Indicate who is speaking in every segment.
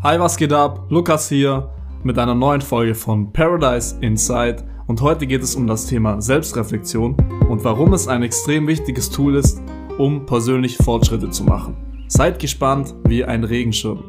Speaker 1: Hi, was geht ab? Lukas hier mit einer neuen Folge von Paradise Inside und heute geht es um das Thema Selbstreflexion und warum es ein extrem wichtiges Tool ist, um persönlich Fortschritte zu machen. Seid gespannt wie ein Regenschirm.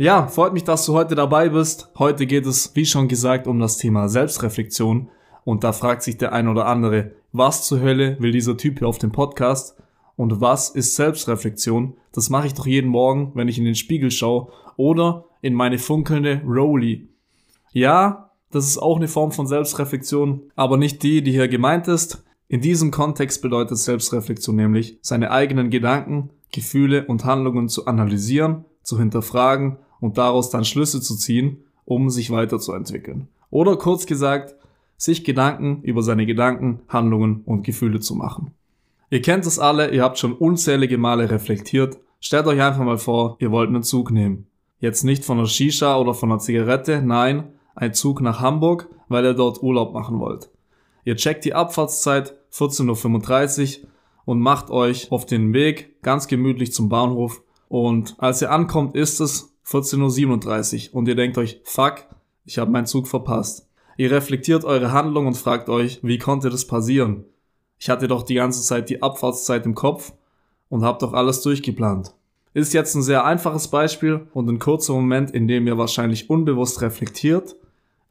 Speaker 1: Ja, freut mich, dass du heute dabei bist. Heute geht es, wie schon gesagt, um das Thema Selbstreflexion. Und da fragt sich der ein oder andere, was zur Hölle will dieser Typ hier auf dem Podcast? Und was ist Selbstreflexion? Das mache ich doch jeden Morgen, wenn ich in den Spiegel schaue oder in meine funkelnde Rolli. Ja, das ist auch eine Form von Selbstreflexion, aber nicht die, die hier gemeint ist. In diesem Kontext bedeutet Selbstreflexion nämlich, seine eigenen Gedanken, Gefühle und Handlungen zu analysieren, zu hinterfragen und daraus dann Schlüsse zu ziehen, um sich weiterzuentwickeln. Oder kurz gesagt, sich Gedanken über seine Gedanken, Handlungen und Gefühle zu machen. Ihr kennt es alle, ihr habt schon unzählige Male reflektiert. Stellt euch einfach mal vor, ihr wollt einen Zug nehmen. Jetzt nicht von einer Shisha oder von einer Zigarette, nein, ein Zug nach Hamburg, weil ihr dort Urlaub machen wollt. Ihr checkt die Abfahrtszeit 14.35 Uhr und macht euch auf den Weg ganz gemütlich zum Bahnhof und als ihr ankommt, ist es 14.37 Uhr und ihr denkt euch, fuck, ich habe meinen Zug verpasst. Ihr reflektiert eure Handlung und fragt euch, wie konnte das passieren? Ich hatte doch die ganze Zeit die Abfahrtszeit im Kopf und habe doch alles durchgeplant. Ist jetzt ein sehr einfaches Beispiel und ein kurzer Moment, in dem ihr wahrscheinlich unbewusst reflektiert,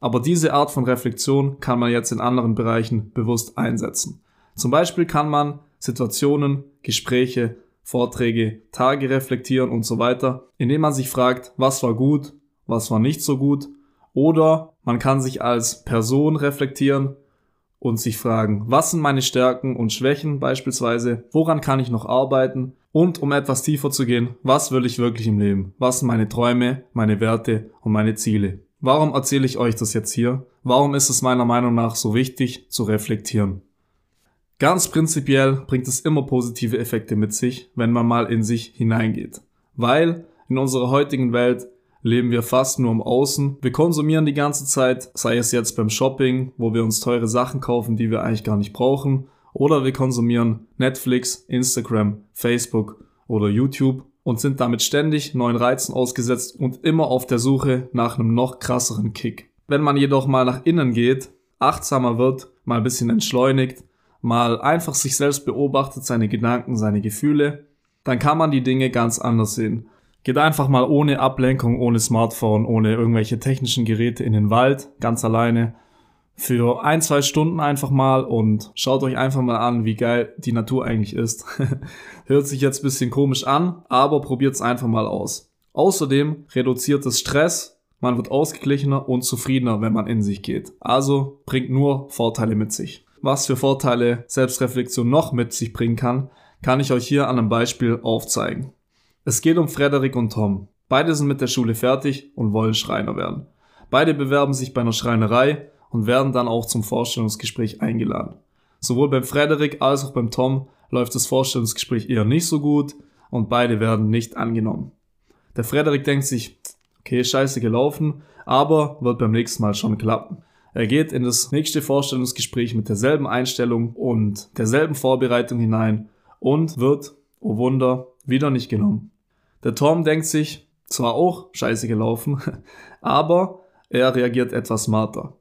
Speaker 1: aber diese Art von Reflexion kann man jetzt in anderen Bereichen bewusst einsetzen. Zum Beispiel kann man Situationen, Gespräche Vorträge, Tage reflektieren und so weiter, indem man sich fragt, was war gut, was war nicht so gut, oder man kann sich als Person reflektieren und sich fragen, was sind meine Stärken und Schwächen beispielsweise, woran kann ich noch arbeiten und um etwas tiefer zu gehen, was will ich wirklich im Leben, was sind meine Träume, meine Werte und meine Ziele. Warum erzähle ich euch das jetzt hier? Warum ist es meiner Meinung nach so wichtig zu reflektieren? Ganz prinzipiell bringt es immer positive Effekte mit sich, wenn man mal in sich hineingeht. Weil in unserer heutigen Welt leben wir fast nur im Außen. Wir konsumieren die ganze Zeit, sei es jetzt beim Shopping, wo wir uns teure Sachen kaufen, die wir eigentlich gar nicht brauchen, oder wir konsumieren Netflix, Instagram, Facebook oder YouTube und sind damit ständig neuen Reizen ausgesetzt und immer auf der Suche nach einem noch krasseren Kick. Wenn man jedoch mal nach innen geht, achtsamer wird, mal ein bisschen entschleunigt, mal einfach sich selbst beobachtet, seine Gedanken, seine Gefühle, dann kann man die Dinge ganz anders sehen. Geht einfach mal ohne Ablenkung, ohne Smartphone, ohne irgendwelche technischen Geräte in den Wald, ganz alleine, für ein, zwei Stunden einfach mal und schaut euch einfach mal an, wie geil die Natur eigentlich ist. Hört sich jetzt bisschen komisch an, aber probiert es einfach mal aus. Außerdem reduziert es Stress, man wird ausgeglichener und zufriedener, wenn man in sich geht. Also bringt nur Vorteile mit sich was für Vorteile Selbstreflexion noch mit sich bringen kann, kann ich euch hier an einem Beispiel aufzeigen. Es geht um Frederik und Tom. Beide sind mit der Schule fertig und wollen Schreiner werden. Beide bewerben sich bei einer Schreinerei und werden dann auch zum Vorstellungsgespräch eingeladen. Sowohl beim Frederik als auch beim Tom läuft das Vorstellungsgespräch eher nicht so gut und beide werden nicht angenommen. Der Frederik denkt sich, okay, scheiße gelaufen, aber wird beim nächsten Mal schon klappen. Er geht in das nächste Vorstellungsgespräch mit derselben Einstellung und derselben Vorbereitung hinein und wird, oh Wunder, wieder nicht genommen. Der Tom denkt sich, zwar auch scheiße gelaufen, aber er reagiert etwas smarter.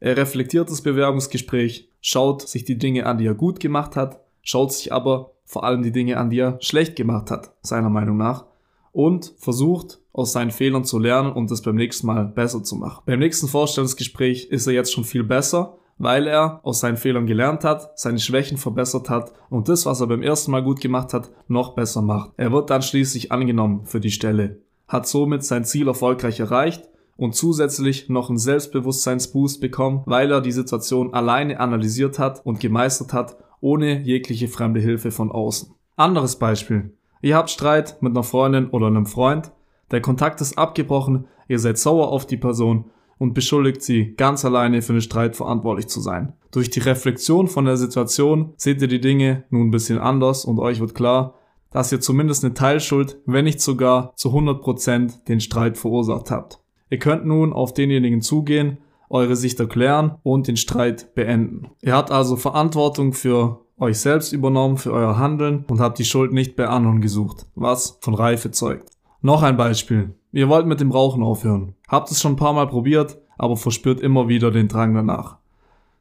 Speaker 1: Er reflektiert das Bewerbungsgespräch, schaut sich die Dinge an, die er gut gemacht hat, schaut sich aber vor allem die Dinge an, die er schlecht gemacht hat, seiner Meinung nach, und versucht aus seinen Fehlern zu lernen und es beim nächsten Mal besser zu machen. Beim nächsten Vorstellungsgespräch ist er jetzt schon viel besser, weil er aus seinen Fehlern gelernt hat, seine Schwächen verbessert hat und das, was er beim ersten Mal gut gemacht hat, noch besser macht. Er wird dann schließlich angenommen für die Stelle, hat somit sein Ziel erfolgreich erreicht und zusätzlich noch einen Selbstbewusstseinsboost bekommen, weil er die Situation alleine analysiert hat und gemeistert hat, ohne jegliche fremde Hilfe von außen. Anderes Beispiel. Ihr habt Streit mit einer Freundin oder einem Freund, der Kontakt ist abgebrochen, ihr seid sauer auf die Person und beschuldigt sie, ganz alleine für den Streit verantwortlich zu sein. Durch die Reflexion von der Situation seht ihr die Dinge nun ein bisschen anders und euch wird klar, dass ihr zumindest eine Teilschuld, wenn nicht sogar zu 100% den Streit verursacht habt. Ihr könnt nun auf denjenigen zugehen, eure Sicht erklären und den Streit beenden. Ihr habt also Verantwortung für euch selbst übernommen, für euer Handeln und habt die Schuld nicht bei anderen gesucht, was von Reife zeugt. Noch ein Beispiel. Ihr wollt mit dem Rauchen aufhören. Habt es schon ein paar Mal probiert, aber verspürt immer wieder den Drang danach.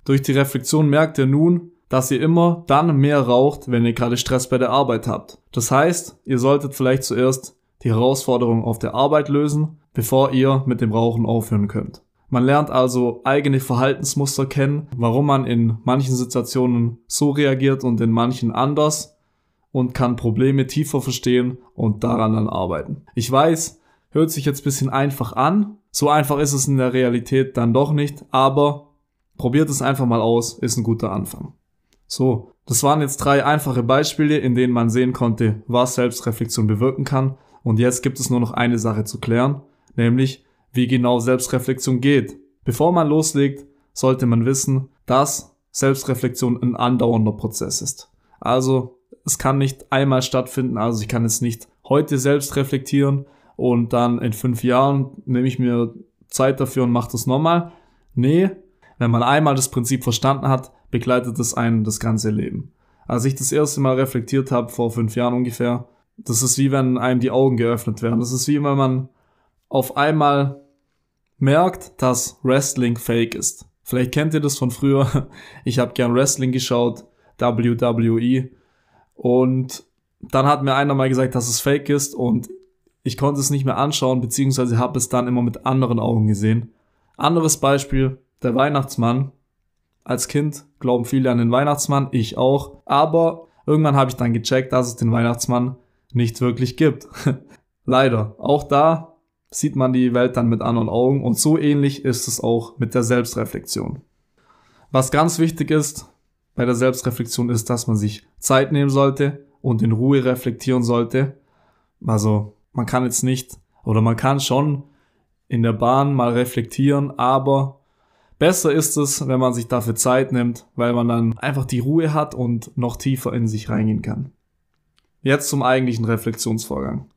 Speaker 1: Durch die Reflexion merkt ihr nun, dass ihr immer dann mehr raucht, wenn ihr gerade Stress bei der Arbeit habt. Das heißt, ihr solltet vielleicht zuerst die Herausforderung auf der Arbeit lösen, bevor ihr mit dem Rauchen aufhören könnt. Man lernt also eigene Verhaltensmuster kennen, warum man in manchen Situationen so reagiert und in manchen anders und kann Probleme tiefer verstehen und daran dann arbeiten. Ich weiß, hört sich jetzt bisschen einfach an, so einfach ist es in der Realität dann doch nicht, aber probiert es einfach mal aus, ist ein guter Anfang. So, das waren jetzt drei einfache Beispiele, in denen man sehen konnte, was Selbstreflexion bewirken kann. Und jetzt gibt es nur noch eine Sache zu klären, nämlich wie genau Selbstreflexion geht. Bevor man loslegt, sollte man wissen, dass Selbstreflexion ein andauernder Prozess ist. Also es kann nicht einmal stattfinden, also ich kann jetzt nicht heute selbst reflektieren und dann in fünf Jahren nehme ich mir Zeit dafür und mache das nochmal. Nee, wenn man einmal das Prinzip verstanden hat, begleitet es einen das ganze Leben. Als ich das erste Mal reflektiert habe, vor fünf Jahren ungefähr, das ist wie wenn einem die Augen geöffnet werden. Das ist wie wenn man auf einmal merkt, dass Wrestling fake ist. Vielleicht kennt ihr das von früher. Ich habe gern Wrestling geschaut, WWE. Und dann hat mir einer mal gesagt, dass es fake ist und ich konnte es nicht mehr anschauen, beziehungsweise habe es dann immer mit anderen Augen gesehen. Anderes Beispiel, der Weihnachtsmann. Als Kind glauben viele an den Weihnachtsmann, ich auch. Aber irgendwann habe ich dann gecheckt, dass es den Weihnachtsmann nicht wirklich gibt. Leider. Auch da sieht man die Welt dann mit anderen Augen und so ähnlich ist es auch mit der Selbstreflexion. Was ganz wichtig ist bei der Selbstreflexion ist, dass man sich Zeit nehmen sollte und in Ruhe reflektieren sollte. Also man kann jetzt nicht oder man kann schon in der Bahn mal reflektieren, aber besser ist es, wenn man sich dafür Zeit nimmt, weil man dann einfach die Ruhe hat und noch tiefer in sich reingehen kann. Jetzt zum eigentlichen Reflexionsvorgang.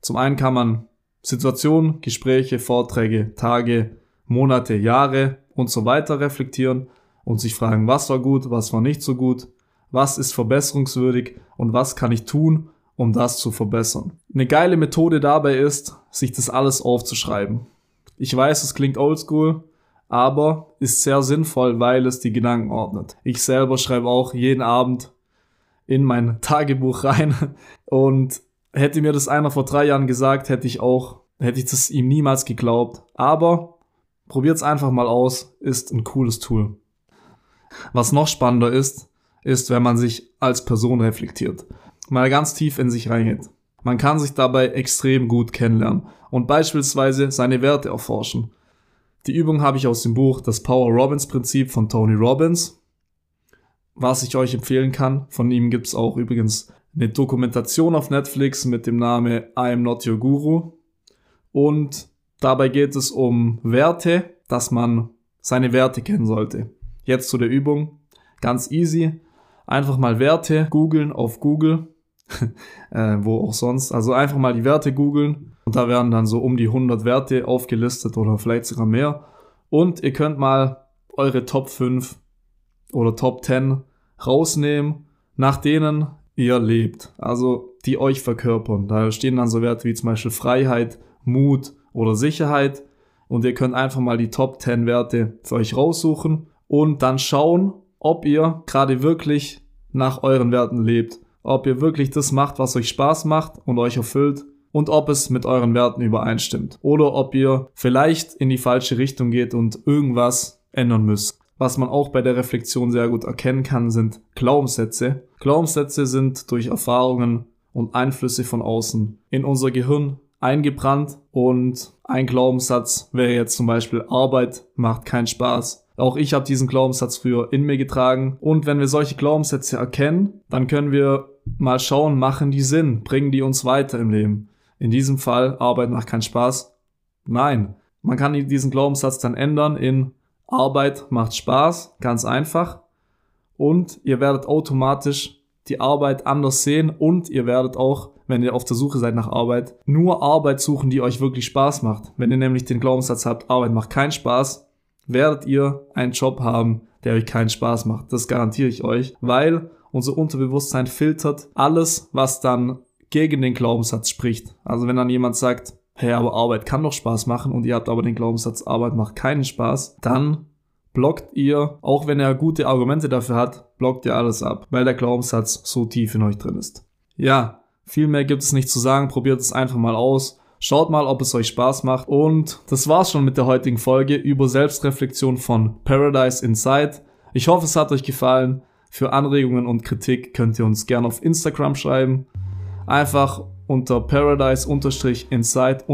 Speaker 1: Zum einen kann man Situationen, Gespräche, Vorträge, Tage, Monate, Jahre und so weiter reflektieren und sich fragen, was war gut, was war nicht so gut, was ist verbesserungswürdig und was kann ich tun, um das zu verbessern. Eine geile Methode dabei ist, sich das alles aufzuschreiben. Ich weiß, es klingt oldschool, aber ist sehr sinnvoll, weil es die Gedanken ordnet. Ich selber schreibe auch jeden Abend in mein Tagebuch rein und Hätte mir das einer vor drei Jahren gesagt, hätte ich auch, hätte ich das ihm niemals geglaubt. Aber probiert's einfach mal aus, ist ein cooles Tool. Was noch spannender ist, ist, wenn man sich als Person reflektiert. Mal ganz tief in sich reingeht. Man kann sich dabei extrem gut kennenlernen und beispielsweise seine Werte erforschen. Die Übung habe ich aus dem Buch Das Power Robbins Prinzip von Tony Robbins, was ich euch empfehlen kann. Von ihm gibt's auch übrigens eine Dokumentation auf Netflix mit dem Namen I am not your guru. Und dabei geht es um Werte, dass man seine Werte kennen sollte. Jetzt zu der Übung. Ganz easy. Einfach mal Werte googeln auf Google. äh, wo auch sonst. Also einfach mal die Werte googeln. Und da werden dann so um die 100 Werte aufgelistet oder vielleicht sogar mehr. Und ihr könnt mal eure Top 5 oder Top 10 rausnehmen, nach denen ihr lebt, also die euch verkörpern. Da stehen dann so Werte wie zum Beispiel Freiheit, Mut oder Sicherheit und ihr könnt einfach mal die Top 10 Werte für euch raussuchen und dann schauen, ob ihr gerade wirklich nach euren Werten lebt, ob ihr wirklich das macht, was euch Spaß macht und euch erfüllt und ob es mit euren Werten übereinstimmt oder ob ihr vielleicht in die falsche Richtung geht und irgendwas ändern müsst. Was man auch bei der Reflexion sehr gut erkennen kann, sind Glaubenssätze. Glaubenssätze sind durch Erfahrungen und Einflüsse von außen in unser Gehirn eingebrannt und ein Glaubenssatz wäre jetzt zum Beispiel Arbeit macht keinen Spaß. Auch ich habe diesen Glaubenssatz früher in mir getragen und wenn wir solche Glaubenssätze erkennen, dann können wir mal schauen, machen die Sinn, bringen die uns weiter im Leben. In diesem Fall Arbeit macht keinen Spaß. Nein, man kann diesen Glaubenssatz dann ändern in Arbeit macht Spaß, ganz einfach. Und ihr werdet automatisch die Arbeit anders sehen und ihr werdet auch, wenn ihr auf der Suche seid nach Arbeit, nur Arbeit suchen, die euch wirklich Spaß macht. Wenn ihr nämlich den Glaubenssatz habt, Arbeit macht keinen Spaß, werdet ihr einen Job haben, der euch keinen Spaß macht. Das garantiere ich euch, weil unser Unterbewusstsein filtert alles, was dann gegen den Glaubenssatz spricht. Also wenn dann jemand sagt, hey, aber Arbeit kann doch Spaß machen und ihr habt aber den Glaubenssatz, Arbeit macht keinen Spaß, dann blockt ihr, auch wenn er gute Argumente dafür hat, blockt ihr alles ab, weil der Glaubenssatz so tief in euch drin ist. Ja, viel mehr gibt es nicht zu sagen, probiert es einfach mal aus. Schaut mal, ob es euch Spaß macht. Und das war's schon mit der heutigen Folge über Selbstreflexion von Paradise Inside. Ich hoffe, es hat euch gefallen. Für Anregungen und Kritik könnt ihr uns gerne auf Instagram schreiben. Einfach unter Paradise-Inside-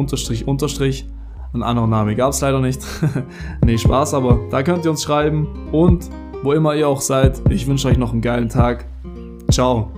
Speaker 1: ein anderer Name gab es leider nicht. nee, Spaß, aber da könnt ihr uns schreiben. Und wo immer ihr auch seid, ich wünsche euch noch einen geilen Tag. Ciao.